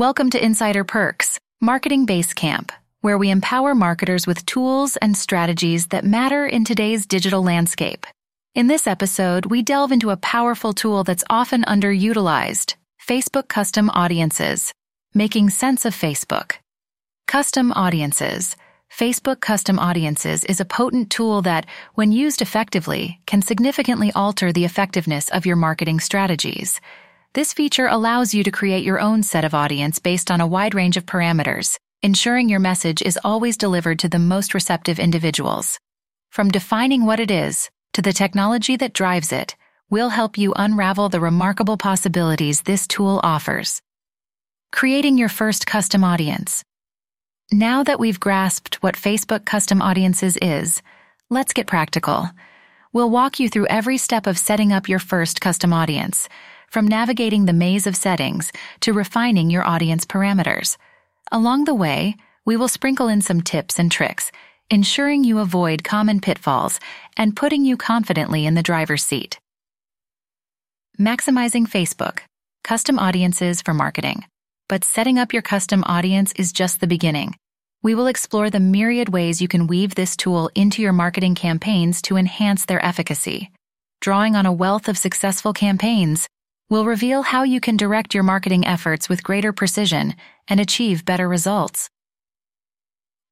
Welcome to Insider Perks, Marketing Basecamp, where we empower marketers with tools and strategies that matter in today's digital landscape. In this episode, we delve into a powerful tool that's often underutilized Facebook Custom Audiences, making sense of Facebook. Custom Audiences. Facebook Custom Audiences is a potent tool that, when used effectively, can significantly alter the effectiveness of your marketing strategies. This feature allows you to create your own set of audience based on a wide range of parameters, ensuring your message is always delivered to the most receptive individuals. From defining what it is to the technology that drives it, we'll help you unravel the remarkable possibilities this tool offers. Creating your first custom audience. Now that we've grasped what Facebook Custom Audiences is, let's get practical. We'll walk you through every step of setting up your first custom audience from navigating the maze of settings to refining your audience parameters. Along the way, we will sprinkle in some tips and tricks, ensuring you avoid common pitfalls and putting you confidently in the driver's seat. Maximizing Facebook, custom audiences for marketing. But setting up your custom audience is just the beginning. We will explore the myriad ways you can weave this tool into your marketing campaigns to enhance their efficacy. Drawing on a wealth of successful campaigns, will reveal how you can direct your marketing efforts with greater precision and achieve better results.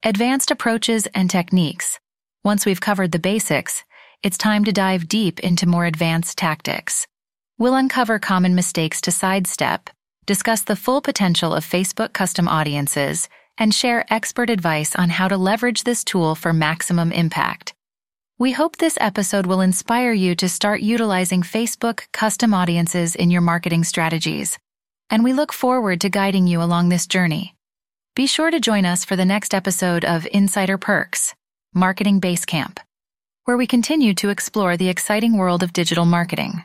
Advanced approaches and techniques. Once we've covered the basics, it's time to dive deep into more advanced tactics. We'll uncover common mistakes to sidestep, discuss the full potential of Facebook custom audiences, and share expert advice on how to leverage this tool for maximum impact. We hope this episode will inspire you to start utilizing Facebook custom audiences in your marketing strategies, and we look forward to guiding you along this journey. Be sure to join us for the next episode of Insider Perks, Marketing Basecamp, where we continue to explore the exciting world of digital marketing.